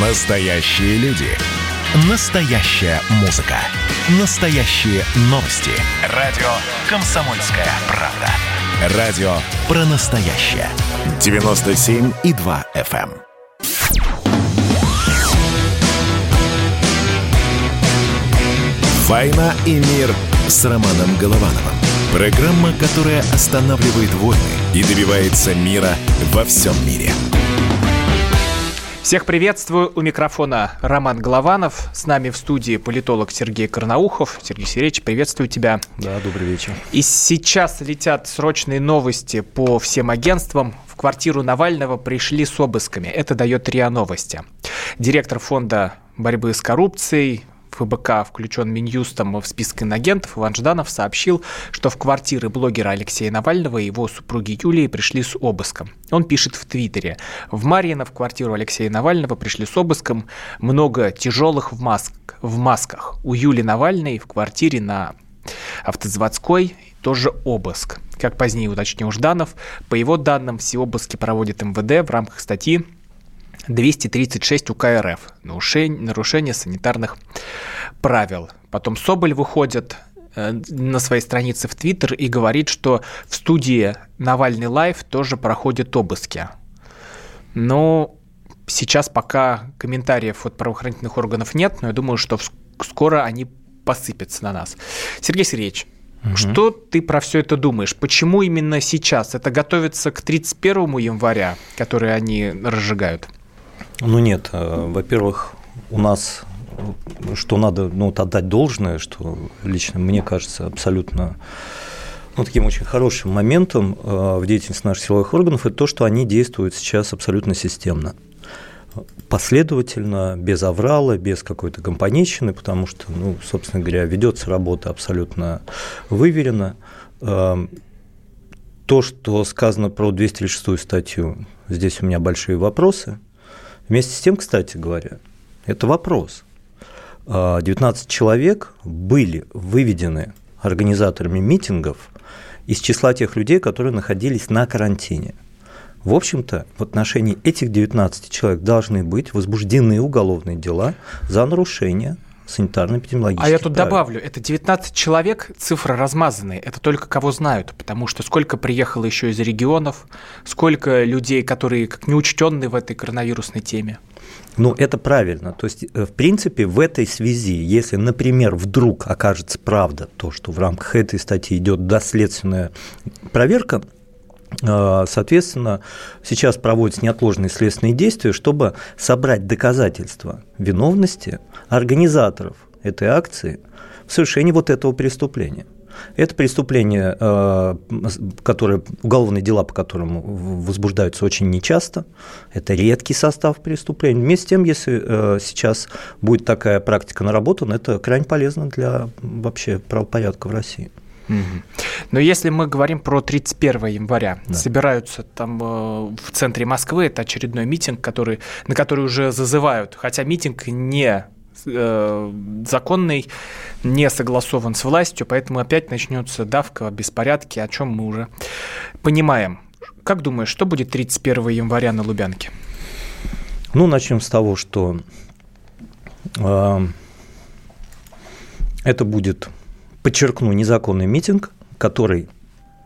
Настоящие люди. Настоящая музыка. Настоящие новости. Радио «Комсомольская правда». Радио про настоящее. 97,2 FM. «Война и мир» с Романом Головановым. Программа, которая останавливает войны и добивается мира во всем мире. Всех приветствую. У микрофона Роман Голованов. С нами в студии политолог Сергей Карнаухов. Сергей Сергеевич, приветствую тебя. Да, добрый вечер. И сейчас летят срочные новости по всем агентствам. В квартиру Навального пришли с обысками. Это дает РИА Новости. Директор фонда борьбы с коррупцией ФБК включен Минюстом в список инагентов, Иван Жданов сообщил, что в квартиры блогера Алексея Навального и его супруги Юлии пришли с обыском. Он пишет в Твиттере. В Марьино в квартиру Алексея Навального пришли с обыском. Много тяжелых в, маск, в масках. У Юли Навальной в квартире на автозаводской тоже обыск. Как позднее уточнил Жданов, по его данным, все обыски проводит МВД в рамках статьи 236 УК РФ. Нарушение санитарных правил. Потом Соболь выходит э, на своей странице в Твиттер и говорит, что в студии Навальный Лайв тоже проходят обыски. Но сейчас пока комментариев от правоохранительных органов нет, но я думаю, что скоро они посыпятся на нас. Сергей Сергеевич, Угу. Что ты про все это думаешь? Почему именно сейчас? Это готовится к 31 января, который они разжигают? Ну нет, э, во-первых, у нас что надо ну, вот отдать должное, что лично мне кажется абсолютно ну, таким очень хорошим моментом э, в деятельности наших силовых органов, это то, что они действуют сейчас абсолютно системно последовательно, без аврала, без какой-то компанейщины, потому что, ну, собственно говоря, ведется работа абсолютно выверенно. Э, то, что сказано про 206 статью, здесь у меня большие вопросы. Вместе с тем, кстати говоря, это вопрос. 19 а, человек были выведены организаторами митингов из числа тех людей, которые находились на карантине. В общем-то, в отношении этих 19 человек должны быть возбуждены уголовные дела за нарушение санитарно-эпидемиологических А я тут правил. добавлю, это 19 человек, цифры размазанные, это только кого знают, потому что сколько приехало еще из регионов, сколько людей, которые как неучтенные в этой коронавирусной теме. Ну, это правильно. То есть, э, в принципе, в этой связи, если, например, вдруг окажется правда то, что в рамках этой статьи идет доследственная проверка, Соответственно, сейчас проводятся неотложные следственные действия, чтобы собрать доказательства виновности организаторов этой акции в совершении вот этого преступления. Это преступление, э, которое, уголовные дела, по которым возбуждаются очень нечасто. Это редкий состав преступлений. Вместе с тем, если э, сейчас будет такая практика наработана, это крайне полезно для вообще правопорядка в России. Но если мы говорим про 31 января, да. собираются там э, в центре Москвы, это очередной митинг, который, на который уже зазывают, хотя митинг не Э, законный, не согласован с властью, поэтому опять начнется давка, беспорядки, о чем мы уже понимаем. Как думаешь, что будет 31 января на Лубянке? Ну, начнем с того, что э, это будет, подчеркну, незаконный митинг, который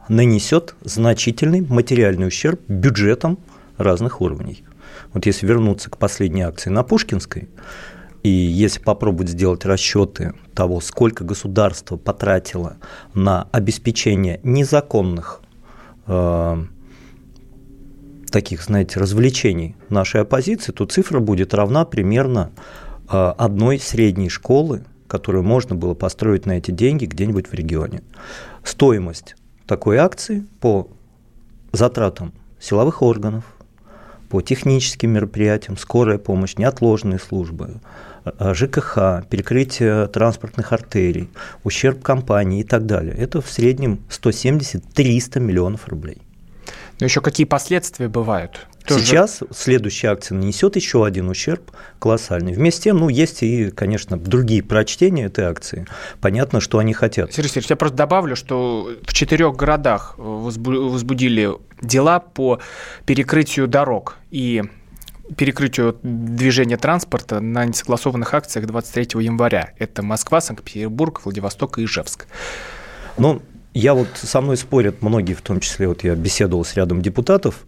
нанесет значительный материальный ущерб бюджетам разных уровней. Вот если вернуться к последней акции на Пушкинской, и если попробовать сделать расчеты того, сколько государство потратило на обеспечение незаконных э, таких, знаете, развлечений нашей оппозиции, то цифра будет равна примерно э, одной средней школы, которую можно было построить на эти деньги где-нибудь в регионе. Стоимость такой акции по затратам силовых органов, по техническим мероприятиям, скорая помощь, неотложные службы, Э, ЖКХ, перекрытие транспортных артерий, ущерб компании и так далее. Это в среднем 170-300 миллионов рублей. Но еще какие последствия бывают? Тоже... Сейчас следующая акция нанесет еще один ущерб колоссальный. Вместе с тем, ну, есть и, конечно, другие прочтения этой акции. Понятно, что они хотят. Сергей Сергеевич, я просто добавлю, что в четырех городах возбудили дела по перекрытию дорог. И перекрытию движения транспорта на несогласованных акциях 23 января. Это Москва, Санкт-Петербург, Владивосток и Ижевск. Ну, я вот со мной спорят многие, в том числе вот я беседовал с рядом депутатов,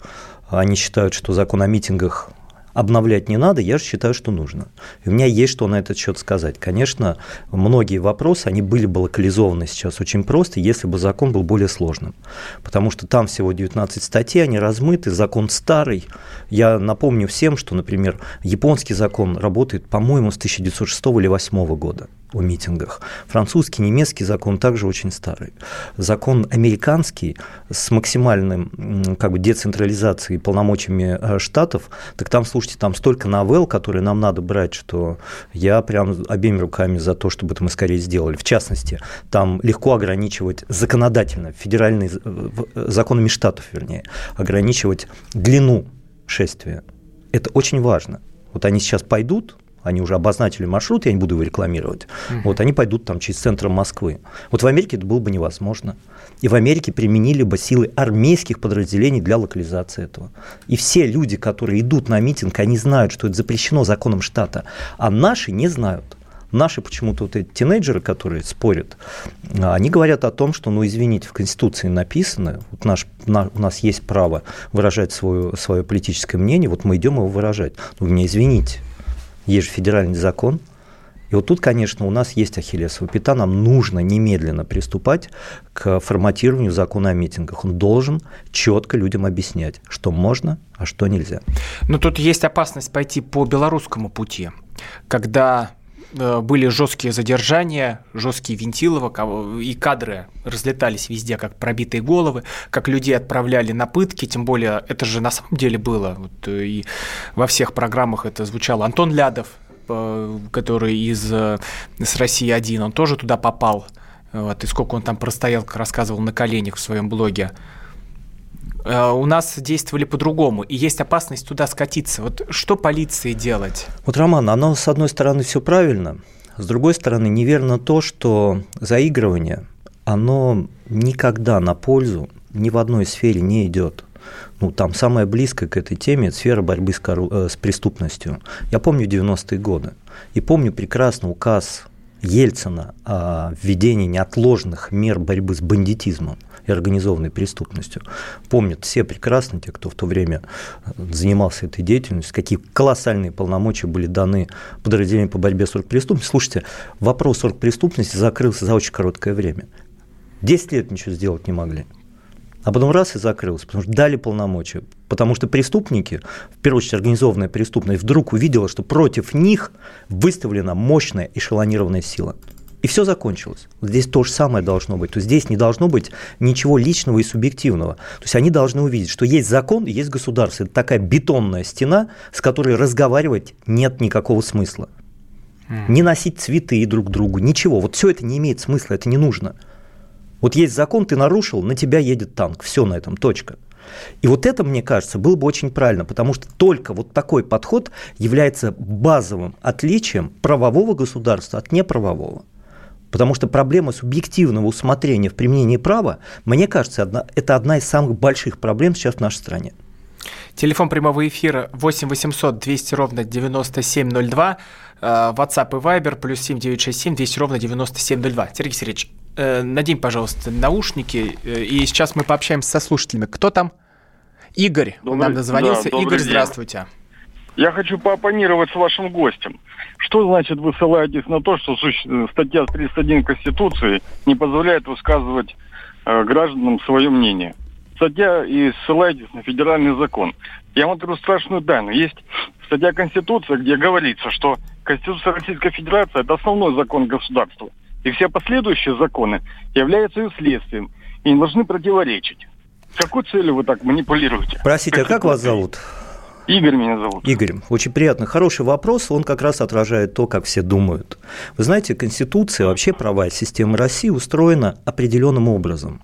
они считают, что закон о митингах обновлять не надо, я же считаю, что нужно. И у меня есть что на этот счет сказать. Конечно, многие вопросы, они были бы локализованы сейчас очень просто, если бы закон был более сложным. Потому что там всего 19 статей, они размыты, закон старый. Я напомню всем, что, например, японский закон работает, по-моему, с 1906 или 1908 года о митингах. Французский, немецкий закон также очень старый. Закон американский с максимальным как бы, децентрализацией полномочиями э, штатов, так там, слушайте, там столько новелл, которые нам надо брать, что я прям обеими руками за то, чтобы это мы скорее сделали. В частности, там легко ограничивать законодательно, федеральные э, э, законами штатов, вернее, ограничивать длину шествия. Это очень важно. Вот они сейчас пойдут, они уже обозначили маршрут, я не буду его рекламировать, угу. вот они пойдут там через центр Москвы. Вот в Америке это было бы невозможно. И в Америке применили бы силы армейских подразделений для локализации этого. И все люди, которые идут на митинг, они знают, что это запрещено законом штата, а наши не знают. Наши почему-то вот эти тинейджеры, которые спорят, они говорят о том, что, ну, извините, в Конституции написано, вот наш, на, у нас есть право выражать свое, свое политическое мнение, вот мы идем его выражать. Ну, меня извините, есть же федеральный закон. И вот тут, конечно, у нас есть ахиллесова пята, нам нужно немедленно приступать к форматированию закона о митингах. Он должен четко людям объяснять, что можно, а что нельзя. Но тут есть опасность пойти по белорусскому пути, когда были жесткие задержания, жесткие вентиловы, и кадры разлетались везде, как пробитые головы, как людей отправляли на пытки, тем более это же на самом деле было, вот, э, и во всех программах это звучало. Антон Лядов, э, который из с России один, он тоже туда попал, вот, и сколько он там простоял, как рассказывал на коленях в своем блоге. Э, у нас действовали по-другому, и есть опасность туда скатиться. Вот что полиции делать? Вот, Роман, оно, с одной стороны, все правильно, с другой стороны, неверно то, что заигрывание, оно никогда на пользу ни в одной сфере не идет. Ну, там самое близкое к этой теме – это сфера борьбы с, кору... Э, с преступностью. Я помню 90-е годы, и помню прекрасно указ Ельцина о введении неотложных мер борьбы с бандитизмом и организованной преступностью. Помнят все прекрасно, те, кто в то время занимался этой деятельностью, какие колоссальные полномочия были даны подразделениям по борьбе с оргпреступностью. Слушайте, вопрос оргпреступности закрылся за очень короткое время. Десять лет ничего сделать не могли. А потом раз и закрылся, потому что дали полномочия. Потому что преступники, в первую очередь организованная преступность, вдруг увидела, что против них выставлена мощная эшелонированная сила. И все закончилось. Здесь то же самое должно быть. То есть здесь не должно быть ничего личного и субъективного. То есть они должны увидеть, что есть закон есть государство. Это такая бетонная стена, с которой разговаривать нет никакого смысла. Не носить цветы друг другу, ничего. Вот все это не имеет смысла, это не нужно. Вот есть закон, ты нарушил, на тебя едет танк. Все на этом, точка. И вот это, мне кажется, было бы очень правильно, потому что только вот такой подход является базовым отличием правового государства от неправового. Потому что проблема субъективного усмотрения в применении права, мне кажется, одна, это одна из самых больших проблем сейчас в нашей стране. Телефон прямого эфира 8 800 200 ровно 9702. Э, WhatsApp и Viber плюс 7 967 200 ровно 9702. Сергей Сергеевич, э, надень, пожалуйста, наушники, э, и сейчас мы пообщаемся со слушателями. Кто там? Игорь добрый, нам дозвонился. Да, Игорь, день. здравствуйте. Я хочу поопонировать с вашим гостем. Что значит вы ссылаетесь на то, что статья 31 Конституции не позволяет высказывать э, гражданам свое мнение? Статья и ссылаетесь на федеральный закон. Я вам открою страшную тайну. Есть статья Конституции, где говорится, что Конституция Российской Федерации – это основной закон государства. И все последующие законы являются ее следствием и не должны противоречить. Какой целью вы так манипулируете? Простите, а как вас зовут? Игорь меня зовут. Игорь, очень приятно. Хороший вопрос, он как раз отражает то, как все думают. Вы знаете, Конституция, вообще правовая система России устроена определенным образом.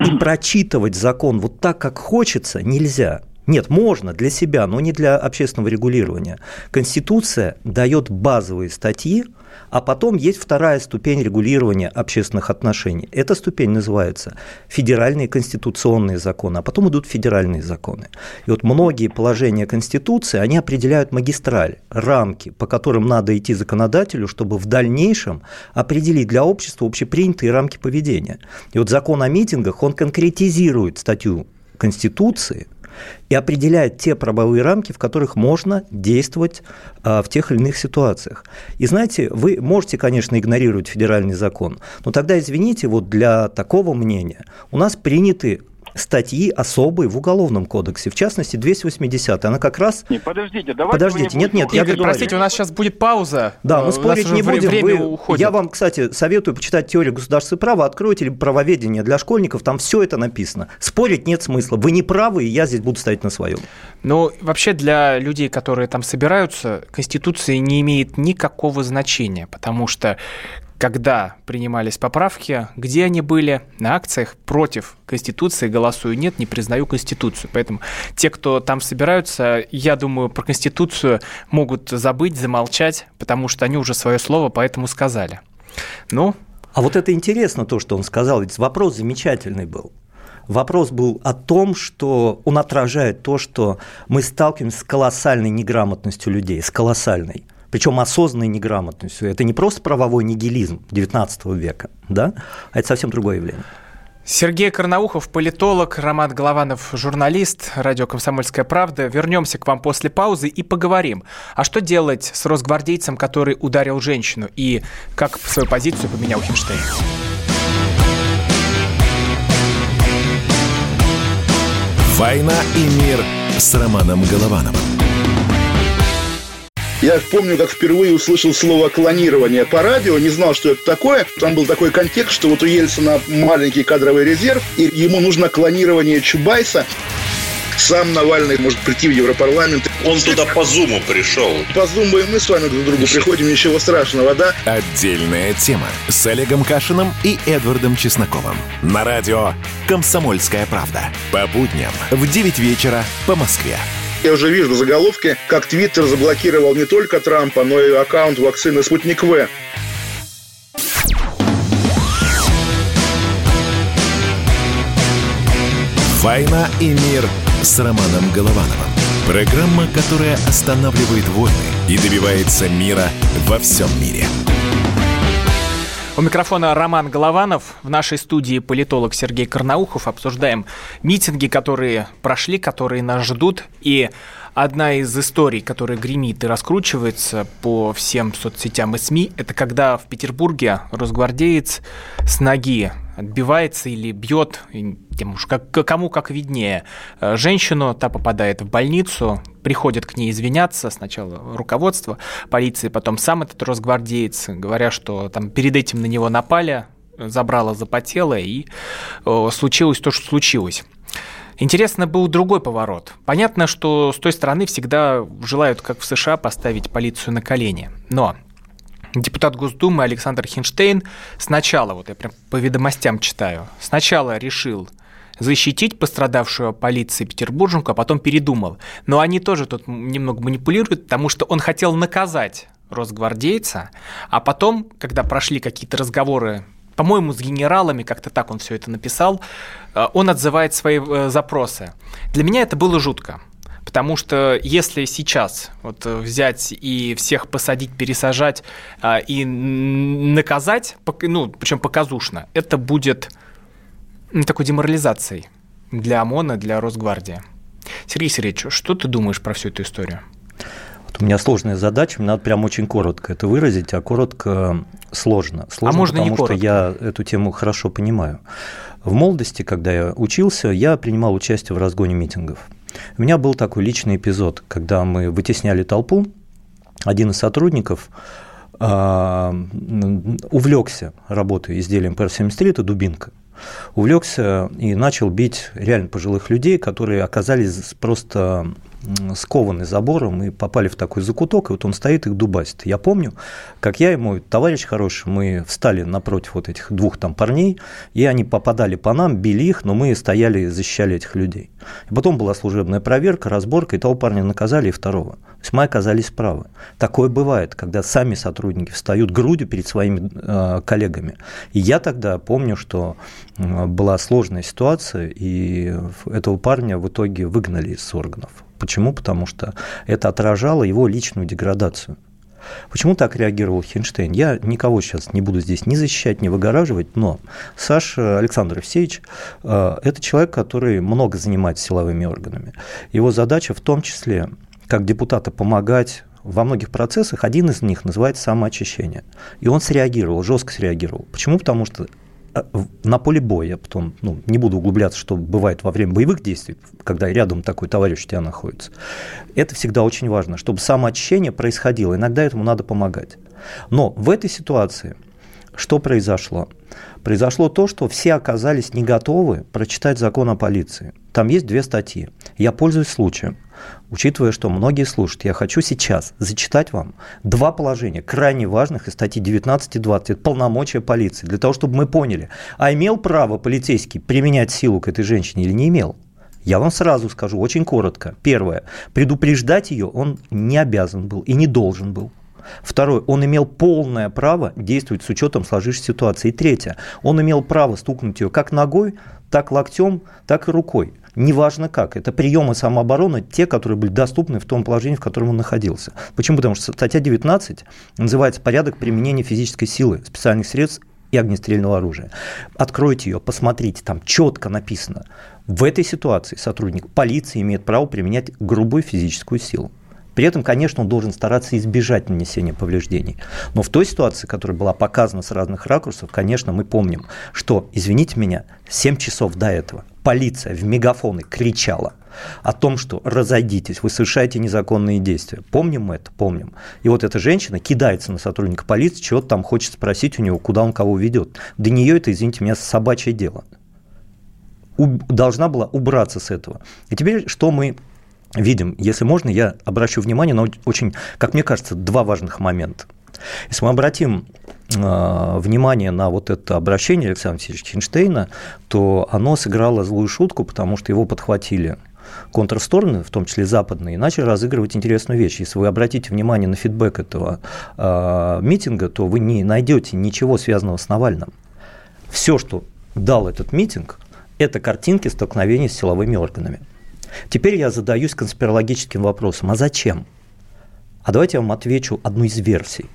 И прочитывать закон вот так, как хочется, нельзя. Нет, можно для себя, но не для общественного регулирования. Конституция дает базовые статьи, а потом есть вторая ступень регулирования общественных отношений. Эта ступень называется федеральные конституционные законы, а потом идут федеральные законы. И вот многие положения Конституции, они определяют магистраль, рамки, по которым надо идти законодателю, чтобы в дальнейшем определить для общества общепринятые рамки поведения. И вот закон о митингах, он конкретизирует статью Конституции, и определяет те правовые рамки, в которых можно действовать а, в тех или иных ситуациях. И знаете, вы можете, конечно, игнорировать федеральный закон, но тогда, извините, вот для такого мнения у нас приняты статьи особые в Уголовном кодексе, в частности, 280 она как раз... Не, подождите, давайте Подождите, нет, нет, я Игорь, простите, у нас сейчас будет пауза. Да, мы Э, спорить не будем. Время Вы- уходит. Я вам, кстати, советую почитать теорию государства и права, откройте либо правоведение для школьников, там все это написано. Спорить нет смысла. Вы не правы, и я здесь буду стоять на своем. Ну, вообще для людей, которые там собираются, Конституция не имеет никакого значения, потому что когда принимались поправки, где они были, на акциях против Конституции, голосую нет, не признаю Конституцию. Поэтому те, кто там собираются, я думаю, про Конституцию могут забыть, замолчать, потому что они уже свое слово поэтому сказали. Ну, А вот это интересно, то, что он сказал, ведь вопрос замечательный был. Вопрос был о том, что он отражает то, что мы сталкиваемся с колоссальной неграмотностью людей, с колоссальной. Причем осознанной неграмотностью. Это не просто правовой нигилизм XIX века, да? а это совсем другое явление. Сергей Карнаухов, политолог, Роман Голованов, журналист, радио «Комсомольская правда». Вернемся к вам после паузы и поговорим. А что делать с росгвардейцем, который ударил женщину, и как свою позицию поменял Хинштейн? «Война и мир» с Романом Головановым. Я помню, как впервые услышал слово клонирование по радио, не знал, что это такое. Там был такой контекст, что вот у Ельцина маленький кадровый резерв, и ему нужно клонирование Чубайса. Сам Навальный может прийти в Европарламент. Он туда по зуму пришел. По зумбу и мы с вами друг к другу приходим, ничего страшного, да? Отдельная тема с Олегом Кашиным и Эдвардом Чесноковым. На радио «Комсомольская правда». По будням в 9 вечера по Москве. Я уже вижу заголовки, как Твиттер заблокировал не только Трампа, но и аккаунт вакцины «Спутник В». «Война и мир» с Романом Головановым. Программа, которая останавливает войны и добивается мира во всем мире. У микрофона Роман Голованов. В нашей студии политолог Сергей Карнаухов. Обсуждаем митинги, которые прошли, которые нас ждут. И одна из историй, которая гремит и раскручивается по всем соцсетям и СМИ, это когда в Петербурге росгвардеец с ноги отбивается или бьет, тем уж как, кому как виднее, э, женщину, та попадает в больницу, приходят к ней извиняться, сначала руководство полиции, потом сам этот росгвардеец, говоря, что там перед этим на него напали, забрало, запотело, и э, случилось то, что случилось. Интересно был другой поворот. Понятно, что с той стороны всегда желают, как в США, поставить полицию на колени. Но депутат Госдумы Александр Хинштейн сначала, вот я прям по ведомостям читаю, сначала решил защитить пострадавшую полиции петербурженку, а потом передумал. Но они тоже тут немного манипулируют, потому что он хотел наказать росгвардейца, а потом, когда прошли какие-то разговоры по-моему, с генералами, как-то так он все это написал, э, он отзывает свои э, запросы. Для меня это было жутко. Потому что если сейчас вот э, взять и всех посадить, пересажать а, и наказать, ну, причем показушно, это будет м, такой деморализацией для ОМОНа, для Росгвардии. Сергей Сергеевич, что ты думаешь про всю эту историю? Вот у меня сложная задача, мне надо прям очень коротко это выразить, а коротко сложно. Сложно, можно не потому что коротко. я эту тему хорошо понимаю. В молодости, когда я учился, я принимал участие в разгоне митингов. У меня был такой личный эпизод, когда мы вытесняли толпу, один из сотрудников а, увлекся работой изделием ПР-73, это дубинка, увлекся и начал бить реально пожилых людей, которые оказались просто скованы забором и попали в такой закуток, и вот он стоит их дубасит. Я помню, как я и мой товарищ хороший, мы встали напротив вот этих двух там парней, и они попадали по нам, били их, но мы стояли и защищали этих людей. И потом была служебная проверка, разборка, и того парня наказали, и второго. То есть мы оказались правы. Такое бывает, когда сами сотрудники встают грудью перед своими э, коллегами. И я тогда помню, что была сложная ситуация, и этого парня в итоге выгнали из органов. Почему? Потому что это отражало его личную деградацию. Почему так реагировал Хинштейн? Я никого сейчас не буду здесь ни защищать, ни выгораживать, но Саша Александр Евсеевич э, – это человек, который много занимается силовыми органами. Его задача в том числе, как депутата, помогать во многих процессах. Один из них называется самоочищение. И он среагировал, жестко среагировал. Почему? Потому что на поле боя, потом ну, не буду углубляться, что бывает во время боевых действий, когда рядом такой товарищ у тебя находится. Это всегда очень важно, чтобы самоочищение происходило. Иногда этому надо помогать. Но в этой ситуации что произошло? Произошло то, что все оказались не готовы прочитать закон о полиции. Там есть две статьи. Я пользуюсь случаем. Учитывая, что многие слушают, я хочу сейчас зачитать вам два положения, крайне важных из статьи 19 и 20. Это полномочия полиции. Для того, чтобы мы поняли, а имел право полицейский применять силу к этой женщине или не имел? Я вам сразу скажу, очень коротко. Первое. Предупреждать ее он не обязан был и не должен был. Второе, он имел полное право действовать с учетом сложившейся ситуации. И третье, он имел право стукнуть ее как ногой, так локтем, так и рукой. Неважно как. Это приемы самообороны, те, которые были доступны в том положении, в котором он находился. Почему? Потому что статья 19 называется «Порядок применения физической силы, специальных средств и огнестрельного оружия». Откройте ее, посмотрите, там четко написано. В этой ситуации сотрудник полиции имеет право применять грубую физическую силу. При этом, конечно, он должен стараться избежать нанесения повреждений. Но в той ситуации, которая была показана с разных ракурсов, конечно, мы помним, что, извините меня, 7 часов до этого полиция в мегафоны кричала о том, что разойдитесь, вы совершаете незаконные действия. Помним мы это? Помним. И вот эта женщина кидается на сотрудника полиции, чего там хочет спросить у него, куда он кого ведет. До нее это, извините меня, собачье дело. У, должна была убраться с этого. И теперь что мы видим? Если можно, я обращу внимание на очень, как мне кажется, два важных момента. Если мы обратим э, внимание на вот это обращение Александра Васильевича Хинштейна, то оно сыграло злую шутку, потому что его подхватили контрстороны, в том числе западные, начали разыгрывать интересную вещь. Если вы обратите внимание на фидбэк этого э, митинга, то вы не найдете ничего связанного с Навальным. Все, что дал этот митинг, это картинки столкновений с силовыми органами. Теперь я задаюсь конспирологическим вопросом, а зачем? А давайте я вам отвечу одну из версий.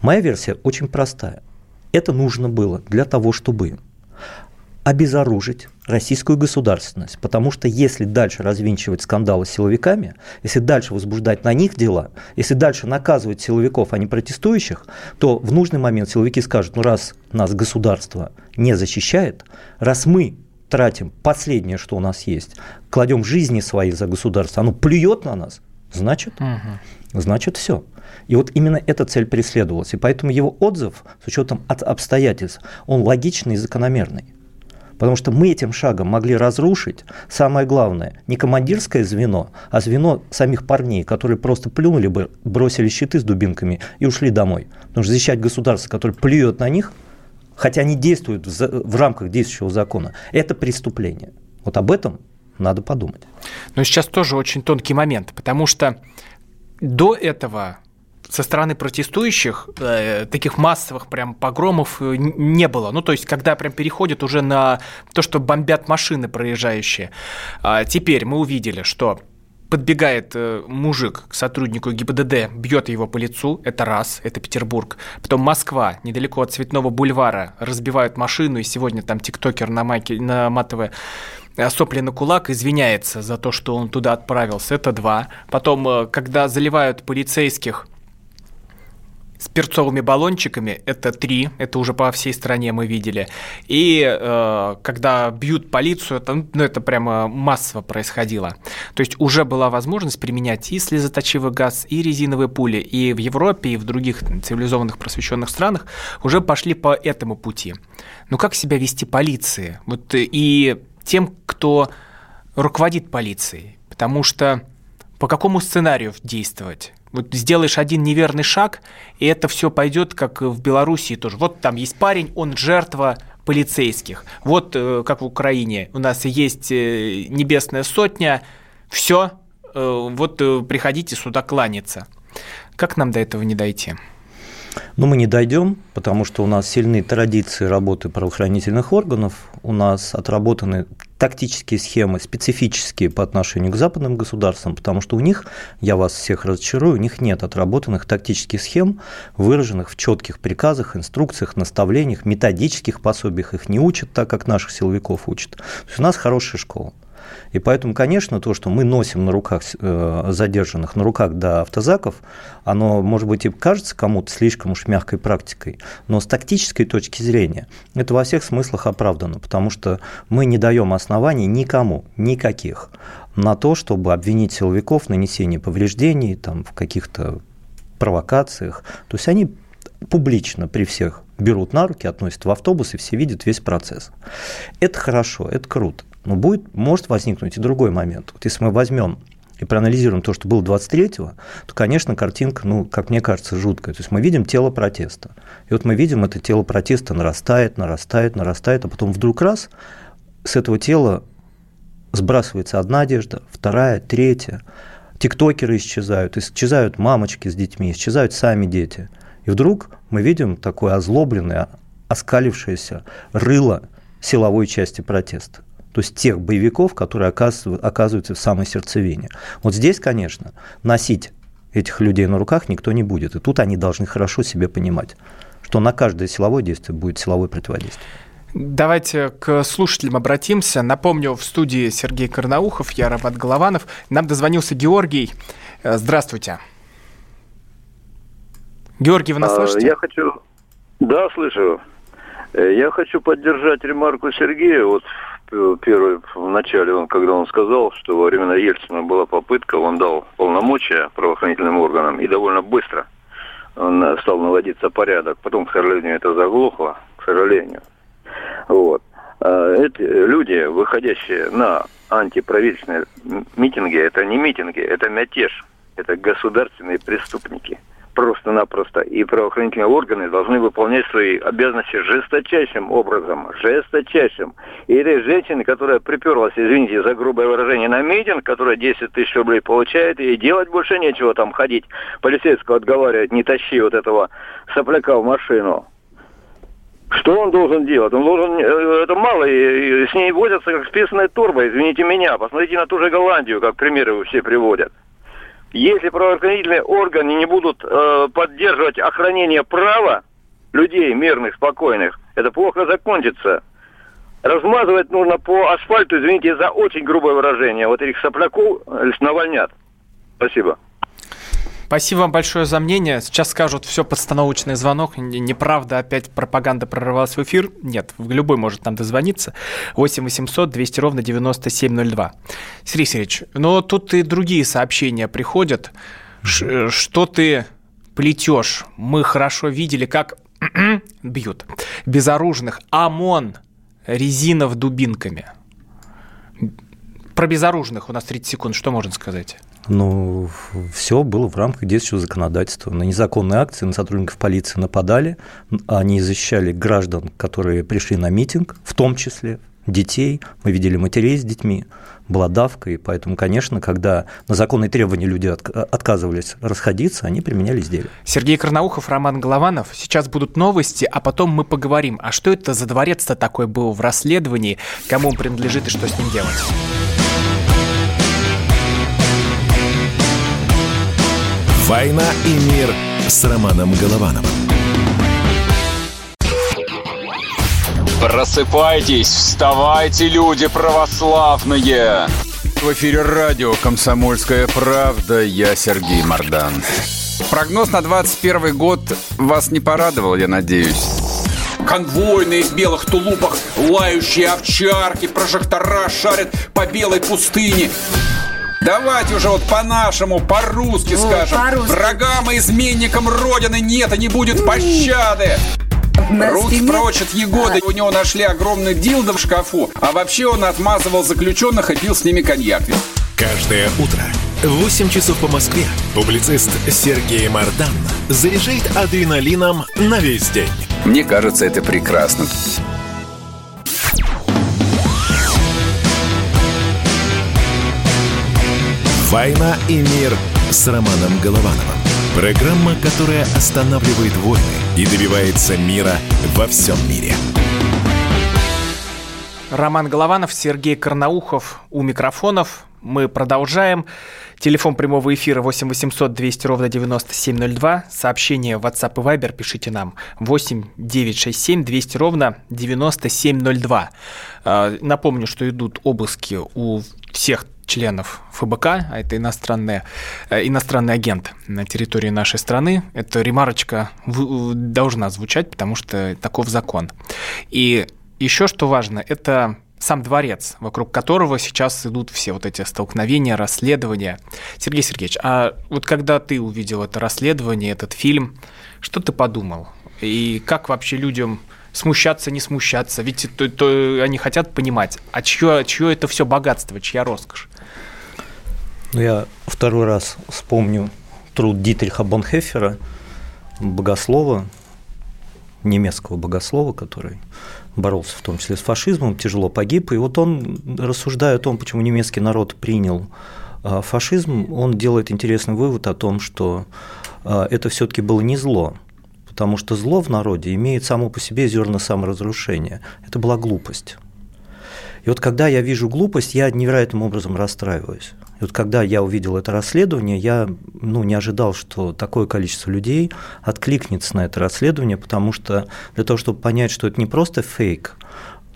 Моя версия очень простая. Это нужно было для того, чтобы обезоружить российскую государственность. Потому что если дальше развинчивать скандалы с силовиками, если дальше возбуждать на них дела, если дальше наказывать силовиков, а не протестующих, то в нужный момент силовики скажут, ну раз нас государство не защищает, раз мы тратим последнее, что у нас есть, кладем жизни свои за государство, оно плюет на нас, значит, угу. значит все. И вот именно эта цель преследовалась. И поэтому его отзыв, с учетом от обстоятельств, он логичный и закономерный. Потому что мы этим шагом могли разрушить, самое главное, не командирское звено, а звено самих парней, которые просто плюнули бы, бросили щиты с дубинками и ушли домой. Потому что защищать государство, которое плюет на них, хотя они действуют в, в рамках действующего закона, это преступление. Вот об этом надо подумать. Но сейчас тоже очень тонкий момент, потому что до этого со стороны протестующих э, таких массовых прям погромов э, не было. Ну, то есть, когда прям переходит уже на то, что бомбят машины проезжающие. А теперь мы увидели, что подбегает э, мужик к сотруднику ГИБДД, бьет его по лицу, это раз, это Петербург. Потом Москва, недалеко от Цветного бульвара, разбивают машину, и сегодня там тиктокер на майке, наматывая э, сопли на кулак, извиняется за то, что он туда отправился, это два. Потом, э, когда заливают полицейских с перцовыми баллончиками, это три, это уже по всей стране мы видели. И э, когда бьют полицию, это, ну, это прямо массово происходило. То есть уже была возможность применять и слезоточивый газ, и резиновые пули. И в Европе, и в других цивилизованных просвещенных странах уже пошли по этому пути. Но как себя вести полиции? Вот и тем, кто руководит полицией. Потому что по какому сценарию действовать? Вот сделаешь один неверный шаг, и это все пойдет, как в Белоруссии тоже. Вот там есть парень, он жертва полицейских. Вот э, как в Украине у нас есть э, небесная сотня, все, э, вот приходите сюда кланяться. Как нам до этого не дойти? Ну, мы не дойдем, потому что у нас сильные традиции работы правоохранительных органов, у нас отработаны тактические схемы, специфические по отношению к западным государствам, потому что у них, я вас всех разочарую, у них нет отработанных тактических схем, выраженных в четких приказах, инструкциях, наставлениях, методических пособиях. Их не учат так, как наших силовиков учат. То есть у нас хорошая школа. И поэтому, конечно, то, что мы носим на руках э, задержанных, на руках до автозаков, оно, может быть, и кажется кому-то слишком уж мягкой практикой, но с тактической точки зрения это во всех смыслах оправдано, потому что мы не даем оснований никому, никаких, на то, чтобы обвинить силовиков в нанесении повреждений, там, в каких-то провокациях. То есть они публично при всех берут на руки, относят в автобус, и все видят весь процесс. Это хорошо, это круто. Но будет, может возникнуть и другой момент. Вот если мы возьмем и проанализируем то, что было 23-го, то, конечно, картинка, ну, как мне кажется, жуткая. То есть мы видим тело протеста. И вот мы видим, это тело протеста нарастает, нарастает, нарастает, а потом вдруг раз с этого тела сбрасывается одна одежда, вторая, третья. Тиктокеры исчезают, исчезают мамочки с детьми, исчезают сами дети. И вдруг мы видим такое озлобленное, оскалившееся рыло силовой части протеста то есть тех боевиков, которые оказываются в самой сердцевине. Вот здесь, конечно, носить этих людей на руках никто не будет. И тут они должны хорошо себе понимать, что на каждое силовое действие будет силовое противодействие. Давайте к слушателям обратимся. Напомню, в студии Сергей Карнаухов, я Роман Голованов. Нам дозвонился Георгий. Э, здравствуйте. Георгий, вы нас а, слышите? Я хочу... Да, слышу. Э, я хочу поддержать ремарку Сергея. Вот первый в начале, он, когда он сказал, что во времена Ельцина была попытка, он дал полномочия правоохранительным органам и довольно быстро он стал наводиться порядок. Потом, к сожалению, это заглохло, к сожалению. Вот. А эти люди, выходящие на антиправительственные митинги, это не митинги, это мятеж, это государственные преступники – просто-напросто. И правоохранительные органы должны выполнять свои обязанности жесточайшим образом. Жесточайшим. Или женщина, которая приперлась, извините за грубое выражение, на митинг, которая 10 тысяч рублей получает, и делать больше нечего там ходить. Полицейского отговаривать, не тащи вот этого сопляка в машину. Что он должен делать? Он должен, э, это мало, и, и с ней возятся как с песной турбой, извините меня. Посмотрите на ту же Голландию, как примеры все приводят. Если правоохранительные органы не будут э, поддерживать охранение права людей мирных, спокойных, это плохо закончится. Размазывать нужно по асфальту, извините за очень грубое выражение. Вот этих сопляков навальнят. Спасибо. Спасибо вам большое за мнение. Сейчас скажут, все подстановочный звонок. Неправда, опять пропаганда прорвалась в эфир. Нет, любой может нам дозвониться. 8 800 200 ровно 9702. Сергей Сергеевич, но тут и другие сообщения приходят. Ш- что ты плетешь? Мы хорошо видели, как бьют безоружных. ОМОН резинов дубинками. Про безоружных у нас 30 секунд. Что можно сказать? Ну, все было в рамках действующего законодательства. На незаконные акции на сотрудников полиции нападали, они защищали граждан, которые пришли на митинг, в том числе детей. Мы видели матерей с детьми, была давка, и поэтому, конечно, когда на законные требования люди отказывались расходиться, они применяли изделия. Сергей Карнаухов, Роман Голованов. Сейчас будут новости, а потом мы поговорим, а что это за дворец-то такой был в расследовании, кому он принадлежит и что с ним делать. «Война и мир» с Романом Головановым. Просыпайтесь, вставайте, люди православные! В эфире радио «Комсомольская правда». Я Сергей Мордан. Прогноз на 21 год вас не порадовал, я надеюсь. Конвойные в белых тулупах, лающие овчарки, прожектора шарят по белой пустыне. Давайте уже вот по-нашему, по-русски О, скажем. По Врагам и изменникам Родины нет и не будет пощады. Руки прочь от Егоды. У него нашли огромный дилдо в шкафу. А вообще он отмазывал заключенных и пил с ними коньяк. Каждое утро В 8 часов по Москве публицист Сергей Мардан заряжает адреналином на весь день. Мне кажется, это прекрасно. «Война и мир» с Романом Головановым. Программа, которая останавливает войны и добивается мира во всем мире. Роман Голованов, Сергей Карнаухов у микрофонов. Мы продолжаем. Телефон прямого эфира 8 800 200 ровно 9702. Сообщение в WhatsApp и Viber пишите нам 8 967 200 ровно 9702. А, напомню, что идут обыски у всех членов ФБК, а это иностранный, э, иностранный агент на территории нашей страны. Эта ремарочка должна звучать, потому что таков закон. И еще что важно, это сам дворец, вокруг которого сейчас идут все вот эти столкновения, расследования. Сергей Сергеевич, а вот когда ты увидел это расследование, этот фильм, что ты подумал? И как вообще людям смущаться, не смущаться? Ведь то, то они хотят понимать, а чье, чье это все богатство, чья роскошь? Ну, я второй раз вспомню труд Дитриха Бонхефера, богослова, немецкого богослова, который боролся в том числе с фашизмом, тяжело погиб. И вот он, рассуждая о том, почему немецкий народ принял а, фашизм, он делает интересный вывод о том, что а, это все-таки было не зло, потому что зло в народе имеет само по себе зерна саморазрушения. Это была глупость. И вот когда я вижу глупость, я невероятным образом расстраиваюсь. И вот когда я увидел это расследование, я ну, не ожидал, что такое количество людей откликнется на это расследование, потому что для того, чтобы понять, что это не просто фейк,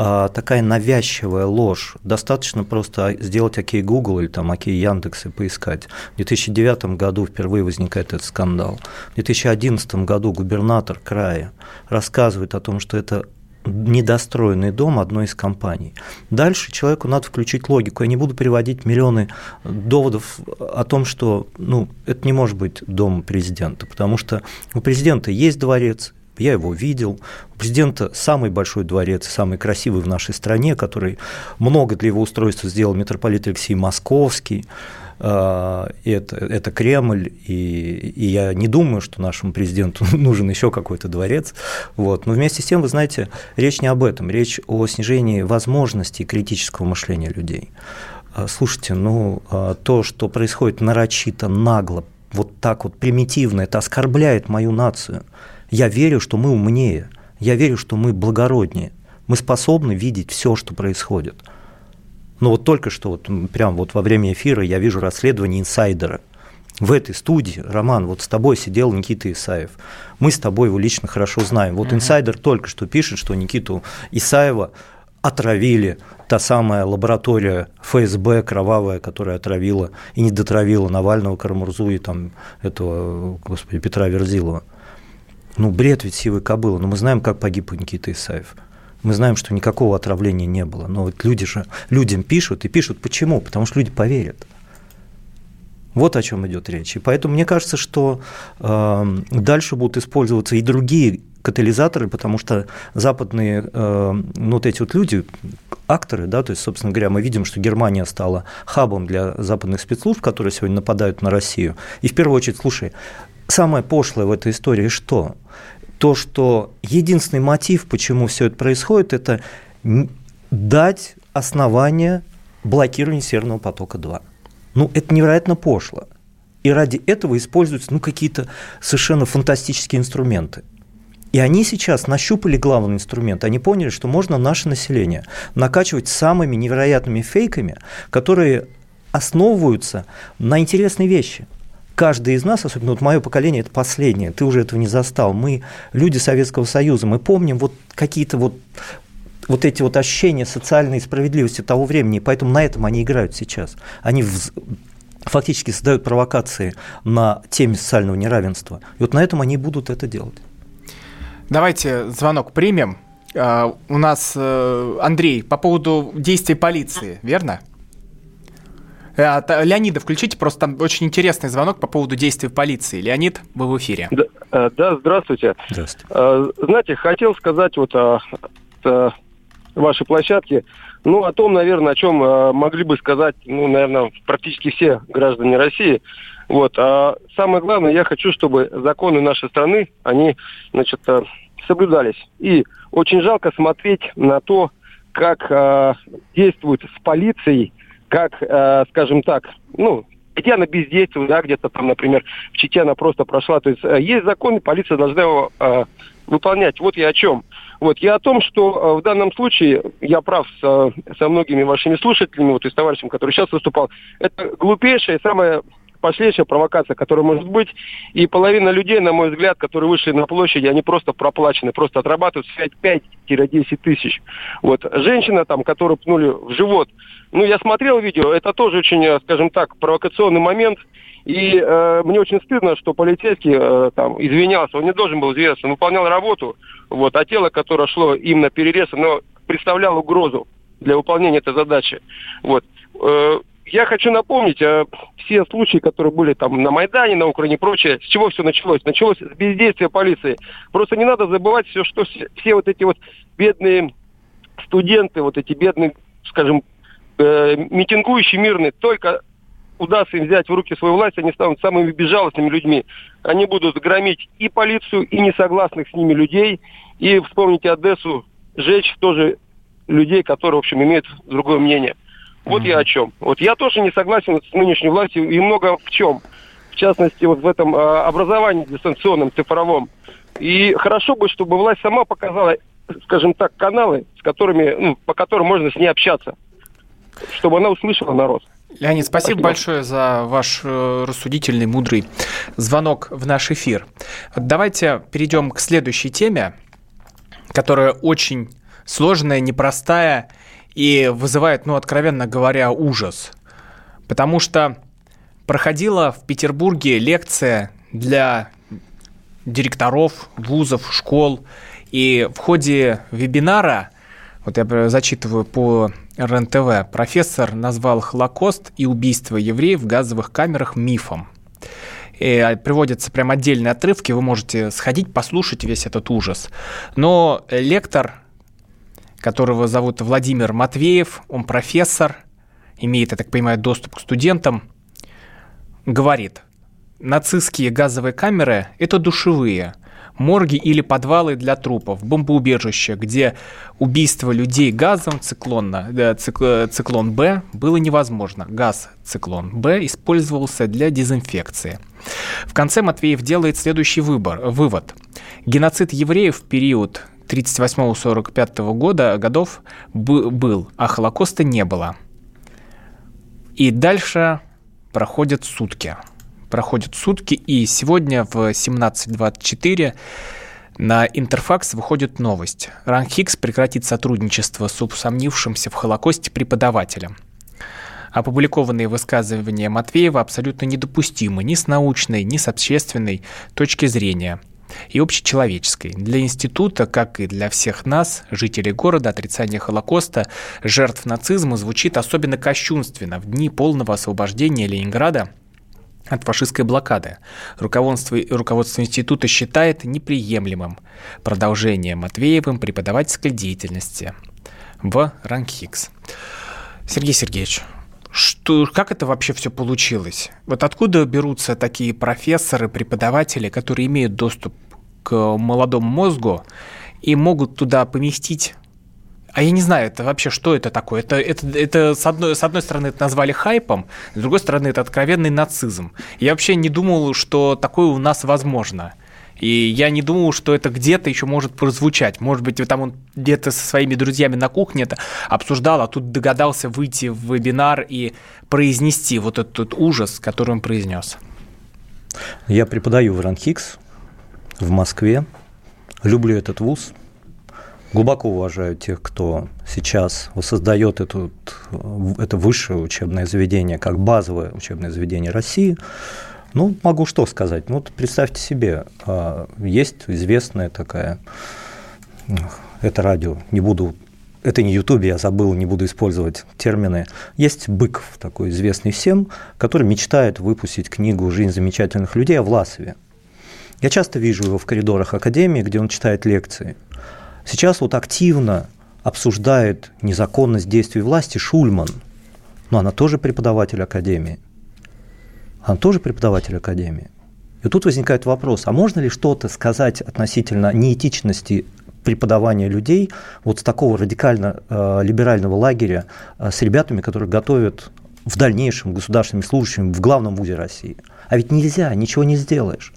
а такая навязчивая ложь. Достаточно просто сделать окей Google или там окей Яндекс и поискать. В 2009 году впервые возникает этот скандал. В 2011 году губернатор края рассказывает о том, что это недостроенный дом одной из компаний. Дальше человеку надо включить логику. Я не буду приводить миллионы доводов о том, что ну, это не может быть дом президента, потому что у президента есть дворец, я его видел. У президента самый большой дворец, самый красивый в нашей стране, который много для его устройства сделал митрополит Алексей Московский. А, это, это Кремль, и, и я не думаю, что нашему президенту нужен еще какой-то дворец. Вот. Но вместе с тем, вы знаете, речь не об этом, речь о снижении возможностей критического мышления людей. А, слушайте, ну, а, то, что происходит нарочито, нагло, вот так вот примитивно, это оскорбляет мою нацию. Я верю, что мы умнее, я верю, что мы благороднее, мы способны видеть все, что происходит. Но вот только что, вот, прям вот во время эфира я вижу расследование инсайдера. В этой студии, Роман, вот с тобой сидел Никита Исаев. Мы с тобой его лично хорошо знаем. Вот инсайдер только что пишет, что Никиту Исаева отравили, та самая лаборатория ФСБ кровавая, которая отравила и не дотравила Навального, Карамурзу и там этого, господи, Петра Верзилова. Ну, бред ведь сивой кобылы. Но мы знаем, как погиб Никита Исаев. Мы знаем, что никакого отравления не было. Но вот люди же людям пишут и пишут почему? Потому что люди поверят. Вот о чем идет речь. И поэтому мне кажется, что э, дальше будут использоваться и другие катализаторы, потому что западные, э, ну, вот эти вот люди, акторы, да, то есть, собственно говоря, мы видим, что Германия стала хабом для западных спецслужб, которые сегодня нападают на Россию. И в первую очередь, слушай, самое пошлое в этой истории что? то, что единственный мотив, почему все это происходит, это дать основание блокированию Северного потока-2. Ну, это невероятно пошло. И ради этого используются ну, какие-то совершенно фантастические инструменты. И они сейчас нащупали главный инструмент. Они поняли, что можно наше население накачивать самыми невероятными фейками, которые основываются на интересной вещи – каждый из нас, особенно вот мое поколение, это последнее, ты уже этого не застал. Мы люди Советского Союза, мы помним вот какие-то вот вот эти вот ощущения социальной справедливости того времени, поэтому на этом они играют сейчас. Они в, фактически создают провокации на теме социального неравенства. И вот на этом они будут это делать. Давайте звонок примем. Uh, у нас uh, Андрей по поводу действий полиции, верно? Э, Леонида, включите, просто там очень интересный звонок по поводу действий полиции. Леонид, вы в эфире. Да, э, да здравствуйте. Здравствуйте. Э, знаете, хотел сказать вот о, о вашей площадке ну, о том, наверное, о чем могли бы сказать, ну, наверное, практически все граждане России. Вот. А самое главное, я хочу, чтобы законы нашей страны, они, значит, соблюдались. И очень жалко смотреть на то, как э, действуют с полицией, как, э, скажем так, ну, где она бездействует, да, где-то там, например, в Чите она просто прошла. То есть э, есть закон, и полиция должна его э, выполнять. Вот я о чем. Вот я о том, что э, в данном случае я прав со, со многими вашими слушателями, вот и с товарищем, который сейчас выступал. Это глупейшая и самая пошлейшая провокация, которая может быть. И половина людей, на мой взгляд, которые вышли на площади, они просто проплачены, просто отрабатывают 5-10 тысяч. Вот. Женщина, там, которую пнули в живот, ну, я смотрел видео, это тоже очень, э, скажем так, провокационный момент. И э, мне очень стыдно, что полицейский э, там извинялся, он не должен был извиняться, он выполнял работу, вот, а тело, которое шло им на перерез, оно представляло угрозу для выполнения этой задачи. Вот. Э, я хочу напомнить э, все случаи, которые были там на Майдане, на Украине и прочее. С чего все началось? Началось с бездействия полиции. Просто не надо забывать все, что все, все вот эти вот бедные студенты, вот эти бедные, скажем, э, митингующие мирные, только удастся им взять в руки свою власть, они станут самыми безжалостными людьми. Они будут громить и полицию, и несогласных с ними людей. И вспомните Одессу, жечь тоже людей, которые, в общем, имеют другое мнение. Вот mm-hmm. я о чем. Вот я тоже не согласен с нынешней властью и много в чем. В частности, вот в этом э, образовании дистанционном, цифровом. И хорошо бы, чтобы власть сама показала, скажем так, каналы, с которыми, ну, по которым можно с ней общаться, чтобы она услышала народ. Леонид, спасибо, спасибо большое за ваш э, рассудительный, мудрый звонок в наш эфир. Давайте перейдем к следующей теме, которая очень сложная, непростая и вызывает, ну, откровенно говоря, ужас. Потому что проходила в Петербурге лекция для директоров вузов, школ, и в ходе вебинара, вот я зачитываю по РНТВ, профессор назвал Холокост и убийство евреев в газовых камерах мифом. И приводятся прям отдельные отрывки, вы можете сходить, послушать весь этот ужас. Но лектор которого зовут Владимир Матвеев, он профессор, имеет, я так понимаю, доступ к студентам, говорит, нацистские газовые камеры – это душевые, морги или подвалы для трупов, бомбоубежища, где убийство людей газом циклона, э, циклон Б было невозможно. Газ циклон Б использовался для дезинфекции. В конце Матвеев делает следующий выбор, вывод. Геноцид евреев в период 38-45 года годов был, а Холокоста не было. И дальше проходят сутки. Проходят сутки, и сегодня в 17.24 на Интерфакс выходит новость. Ранхикс прекратит сотрудничество с усомнившимся в Холокосте преподавателем. Опубликованные высказывания Матвеева абсолютно недопустимы ни с научной, ни с общественной точки зрения – и общечеловеческой. Для института, как и для всех нас, жителей города, отрицание Холокоста, жертв нацизма звучит особенно кощунственно в дни полного освобождения Ленинграда от фашистской блокады. Руководство, руководство института считает неприемлемым продолжение Матвеевым преподавательской деятельности в Ранхикс. Сергей Сергеевич, что, как это вообще все получилось? Вот откуда берутся такие профессоры, преподаватели, которые имеют доступ к молодому мозгу и могут туда поместить а я не знаю, это вообще что это такое? Это, это, это с, одной, с одной стороны это назвали хайпом, с другой стороны это откровенный нацизм. Я вообще не думал, что такое у нас возможно. И я не думал, что это где-то еще может прозвучать. Может быть, там он где-то со своими друзьями на кухне это обсуждал, а тут догадался выйти в вебинар и произнести вот этот ужас, который он произнес. Я преподаю в Ранхикс в Москве. Люблю этот вуз. Глубоко уважаю тех, кто сейчас создает это, это высшее учебное заведение как базовое учебное заведение России. Ну, могу что сказать. Ну, вот представьте себе, а, есть известная такая, это радио, не буду, это не Ютубе, я забыл, не буду использовать термины. Есть Быков, такой известный всем, который мечтает выпустить книгу «Жизнь замечательных людей» о Власове. Я часто вижу его в коридорах Академии, где он читает лекции. Сейчас вот активно обсуждает незаконность действий власти Шульман. Но она тоже преподаватель академии. Она тоже преподаватель академии. И тут возникает вопрос, а можно ли что-то сказать относительно неэтичности преподавания людей вот с такого радикально э, либерального лагеря э, с ребятами, которые готовят в дальнейшем государственными служащими в главном вузе России. А ведь нельзя, ничего не сделаешь.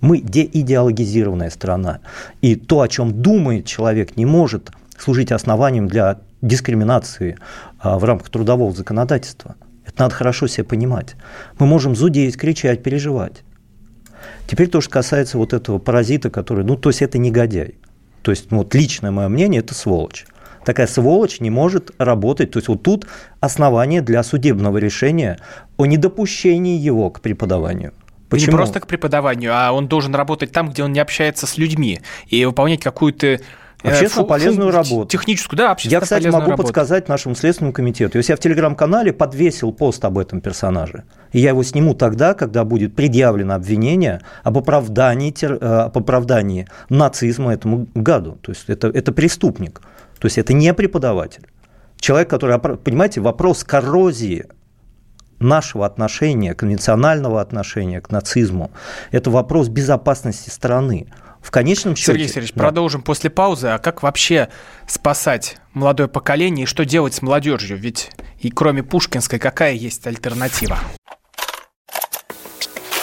Мы деидеологизированная страна. И то, о чем думает человек, не может служить основанием для дискриминации э, в рамках трудового законодательства. Надо хорошо себе понимать. Мы можем зудеть, кричать, переживать. Теперь то, что касается вот этого паразита, который, ну, то есть это негодяй. То есть, ну, вот личное мое мнение, это сволочь. Такая сволочь не может работать. То есть вот тут основание для судебного решения о недопущении его к преподаванию. Почему? Не просто к преподаванию, а он должен работать там, где он не общается с людьми и выполнять какую-то общественно фу, полезную фу, работу. Техническую, да, общественно Я, кстати, могу работу. подсказать нашему Следственному комитету. Если я в Телеграм-канале подвесил пост об этом персонаже, и я его сниму тогда, когда будет предъявлено обвинение об оправдании, э, об оправдании нацизма этому гаду. То есть это, это преступник. То есть это не преподаватель. Человек, который, понимаете, вопрос коррозии нашего отношения, конвенционального отношения к нацизму, это вопрос безопасности страны в конечном счете... Сергей Сергеевич, да. продолжим после паузы. А как вообще спасать молодое поколение и что делать с молодежью? Ведь и кроме Пушкинской какая есть альтернатива?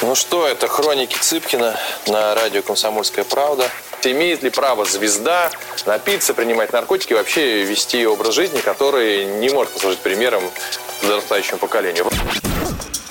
Ну что, это хроники Цыпкина на радио «Комсомольская правда». Имеет ли право звезда напиться, принимать наркотики и вообще вести образ жизни, который не может послужить примером подрастающему поколению?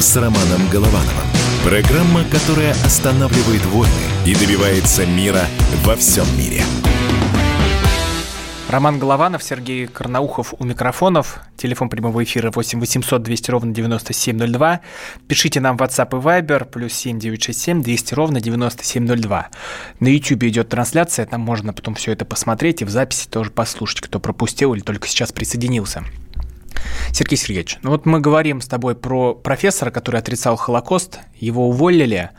с Романом Головановым. Программа, которая останавливает войны и добивается мира во всем мире. Роман Голованов, Сергей Карнаухов у микрофонов. Телефон прямого эфира 8 800 200 ровно 9702. Пишите нам в WhatsApp и Viber плюс 7 967 200 ровно 9702. На YouTube идет трансляция, там можно потом все это посмотреть и в записи тоже послушать, кто пропустил или только сейчас присоединился. Сергей Сергеевич, ну вот мы говорим с тобой про профессора, который отрицал Холокост, его уволили.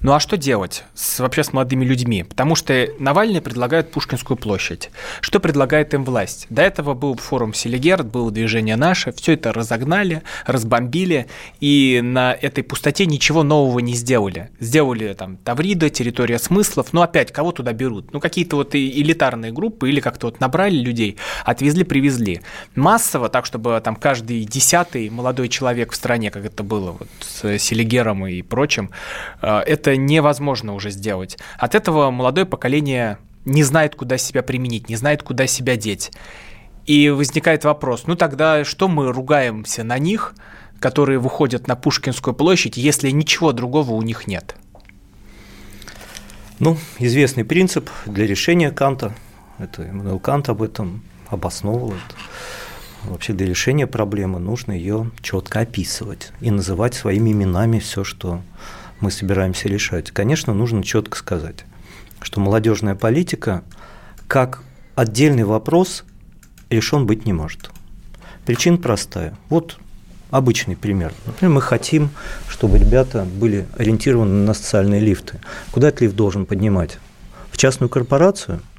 Ну а что делать с, вообще с молодыми людьми? Потому что Навальный предлагает Пушкинскую площадь. Что предлагает им власть? До этого был форум Селигерд, было движение наше, все это разогнали, разбомбили, и на этой пустоте ничего нового не сделали. Сделали там Таврида, территория смыслов, но опять кого туда берут? Ну какие-то вот элитарные группы или как-то вот набрали людей, отвезли, привезли. Массово, так чтобы там каждый десятый молодой человек в стране, как это было вот с Селигером и прочим, э, это невозможно уже сделать. От этого молодое поколение не знает, куда себя применить, не знает, куда себя деть. И возникает вопрос, ну тогда что мы ругаемся на них, которые выходят на Пушкинскую площадь, если ничего другого у них нет? Ну, известный принцип для решения Канта, это Эммануэл Кант об этом обосновывал. Вообще для решения проблемы нужно ее четко описывать и называть своими именами все, что мы собираемся решать. Конечно, нужно четко сказать, что молодежная политика как отдельный вопрос решен быть не может. Причина простая. Вот обычный пример. Например, мы хотим, чтобы ребята были ориентированы на социальные лифты. Куда этот лифт должен поднимать? В частную корпорацию –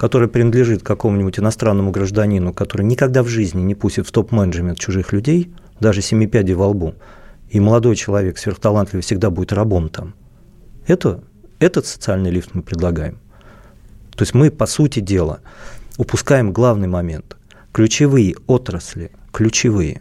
которая принадлежит какому-нибудь иностранному гражданину, который никогда в жизни не пустит в топ-менеджмент чужих людей, даже семи пядей во лбу, и молодой человек сверхталантливый всегда будет рабом там. Это, этот социальный лифт мы предлагаем. То есть мы, по сути дела, упускаем главный момент. Ключевые отрасли, ключевые,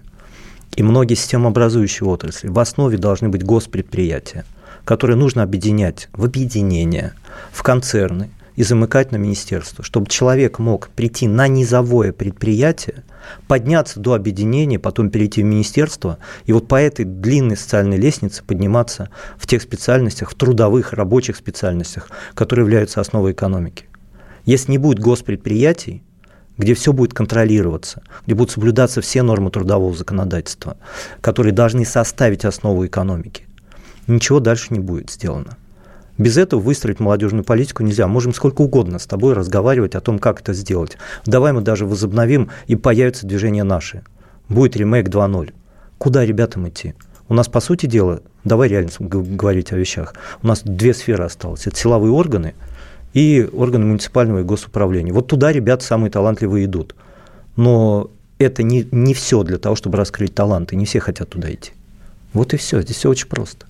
и многие системообразующие отрасли, в основе должны быть госпредприятия – которые нужно объединять в объединения, в концерны и замыкать на министерство, чтобы человек мог прийти на низовое предприятие, подняться до объединения, потом перейти в министерство, и вот по этой длинной социальной лестнице подниматься в тех специальностях, в трудовых, рабочих специальностях, которые являются основой экономики. Если не будет госпредприятий, где все будет контролироваться, где будут соблюдаться все нормы трудового законодательства, которые должны составить основу экономики, ничего дальше не будет сделано. Без этого выстроить молодежную политику нельзя. Можем сколько угодно с тобой разговаривать о том, как это сделать. Давай мы даже возобновим, и появится движение «Наши». Будет ремейк 2.0. Куда ребятам идти? У нас, по сути дела, давай реально говорить о вещах, у нас две сферы осталось. Это силовые органы и органы муниципального и госуправления. Вот туда ребята самые талантливые идут. Но это не, не все для того, чтобы раскрыть таланты. Не все хотят туда идти. Вот и все. Здесь все очень просто.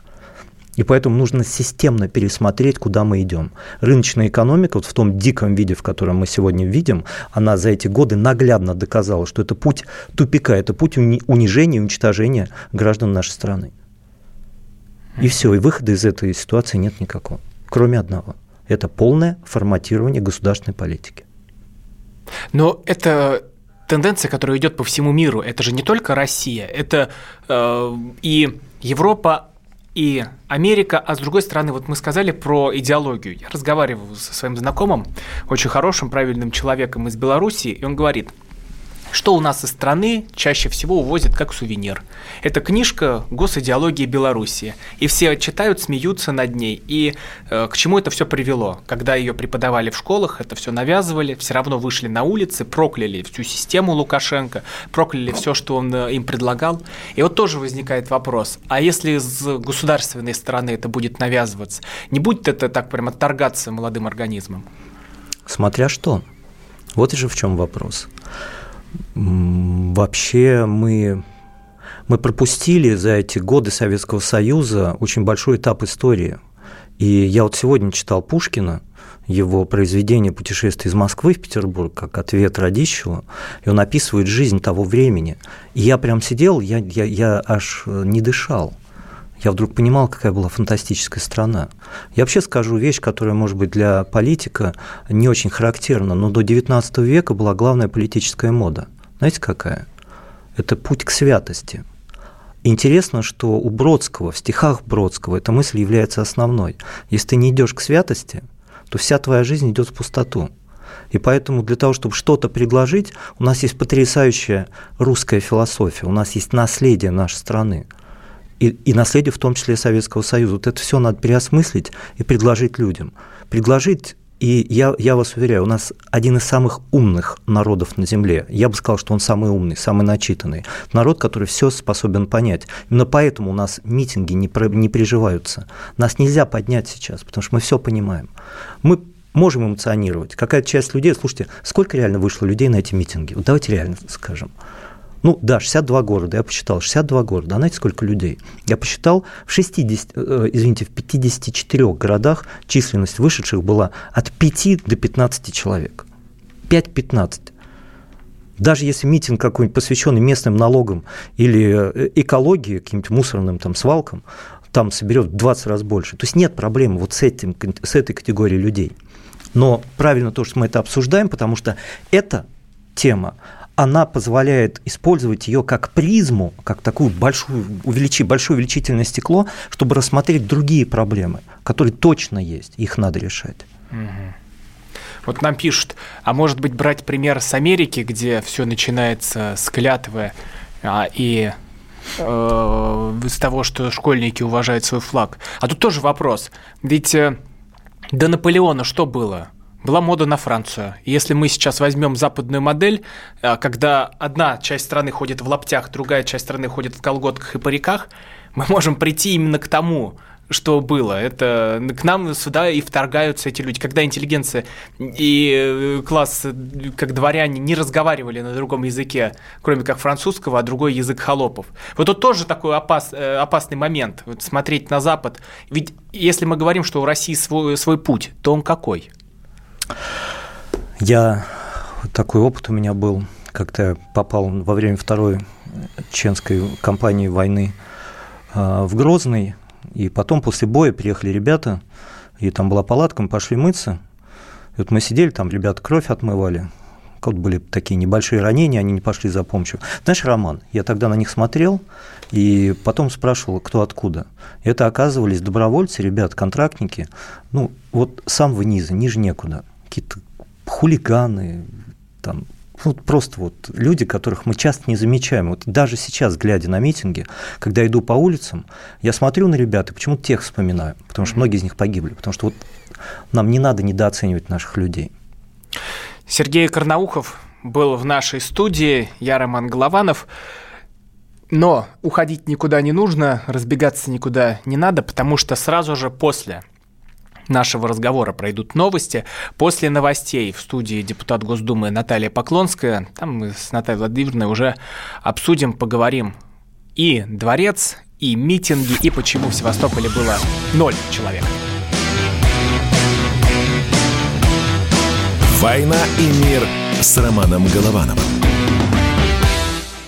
И поэтому нужно системно пересмотреть, куда мы идем. Рыночная экономика, вот в том диком виде, в котором мы сегодня видим, она за эти годы наглядно доказала, что это путь тупика, это путь унижения и уничтожения граждан нашей страны. И все, и выхода из этой ситуации нет никакого, кроме одного. Это полное форматирование государственной политики. Но это тенденция, которая идет по всему миру. Это же не только Россия, это э, и Европа, и Америка, а с другой стороны, вот мы сказали про идеологию. Я разговаривал со своим знакомым, очень хорошим, правильным человеком из Беларуси, и он говорит – что у нас из страны чаще всего увозят как сувенир. Это книжка «Госидеология Беларуси». И все читают, смеются над ней. И э, к чему это все привело? Когда ее преподавали в школах, это все навязывали, все равно вышли на улицы, прокляли всю систему Лукашенко, прокляли все, что он э, им предлагал. И вот тоже возникает вопрос, а если с государственной стороны это будет навязываться, не будет это так прям отторгаться молодым организмом? Смотря что. Вот же в чем вопрос. Вообще мы, мы пропустили за эти годы Советского Союза очень большой этап истории. И я вот сегодня читал Пушкина, его произведение «Путешествие из Москвы в Петербург» как ответ Радищеву, и он описывает жизнь того времени. И я прям сидел, я, я, я аж не дышал я вдруг понимал, какая была фантастическая страна. Я вообще скажу вещь, которая, может быть, для политика не очень характерна, но до XIX века была главная политическая мода. Знаете, какая? Это путь к святости. Интересно, что у Бродского, в стихах Бродского, эта мысль является основной. Если ты не идешь к святости, то вся твоя жизнь идет в пустоту. И поэтому для того, чтобы что-то предложить, у нас есть потрясающая русская философия, у нас есть наследие нашей страны – и, и наследие в том числе Советского Союза. Вот это все надо переосмыслить и предложить людям. Предложить и я, я вас уверяю, у нас один из самых умных народов на Земле. Я бы сказал, что он самый умный, самый начитанный. Народ, который все способен понять. Именно поэтому у нас митинги не, про, не приживаются. Нас нельзя поднять сейчас, потому что мы все понимаем. Мы можем эмоционировать. Какая-то часть людей, слушайте, сколько реально вышло людей на эти митинги? Вот давайте реально скажем. Ну да, 62 города, я посчитал, 62 города. А знаете, сколько людей? Я посчитал, в 60, э, извините, в 54 городах численность вышедших была от 5 до 15 человек. 5-15. Даже если митинг какой-нибудь посвященный местным налогам или э, экологии, каким-то мусорным там свалкам, там соберет в 20 раз больше. То есть нет проблемы вот с, этим, с этой категорией людей. Но правильно то, что мы это обсуждаем, потому что эта тема, она позволяет использовать ее как призму, как такую большую, увеличи, большое увеличительное стекло, чтобы рассмотреть другие проблемы, которые точно есть, их надо решать. Вот нам пишут, а может быть брать пример с Америки, где все начинается с клятвы а, и э, с того, что школьники уважают свой флаг. А тут тоже вопрос. Ведь э, до Наполеона что было? Была мода на Францию. Если мы сейчас возьмем западную модель, э, когда одна часть страны ходит в лаптях, другая часть страны ходит в колготках и париках, мы можем прийти именно к тому, что было. Это к нам сюда и вторгаются эти люди. Когда интеллигенция и э, класс, как дворяне, не разговаривали на другом языке, кроме как французского, а другой язык холопов. Вот тут тоже такой опас, э, опасный момент. Вот смотреть на Запад. Ведь если мы говорим, что у России свой, свой путь, то он какой? Я такой опыт у меня был, как-то я попал во время второй чеченской кампании войны а, в Грозный, И потом после боя приехали ребята, и там была палатка, мы пошли мыться. И вот мы сидели, там ребята кровь отмывали. Вот были такие небольшие ранения, они не пошли за помощью. Знаешь, Роман, я тогда на них смотрел, и потом спрашивал, кто откуда. Это оказывались добровольцы, ребят, контрактники, ну, вот самого низа, ниже некуда. Какие-то хулиганы, там, вот просто вот люди, которых мы часто не замечаем. Вот даже сейчас, глядя на митинги, когда иду по улицам, я смотрю на ребят и почему-то тех вспоминаю, потому что многие из них погибли, потому что вот нам не надо недооценивать наших людей. Сергей Карнаухов был в нашей студии, я Роман Голованов. Но уходить никуда не нужно, разбегаться никуда не надо, потому что сразу же после нашего разговора пройдут новости. После новостей в студии депутат Госдумы Наталья Поклонская. Там мы с Натальей Владимировной уже обсудим, поговорим и дворец, и митинги, и почему в Севастополе было ноль человек. «Война и мир» с Романом Головановым.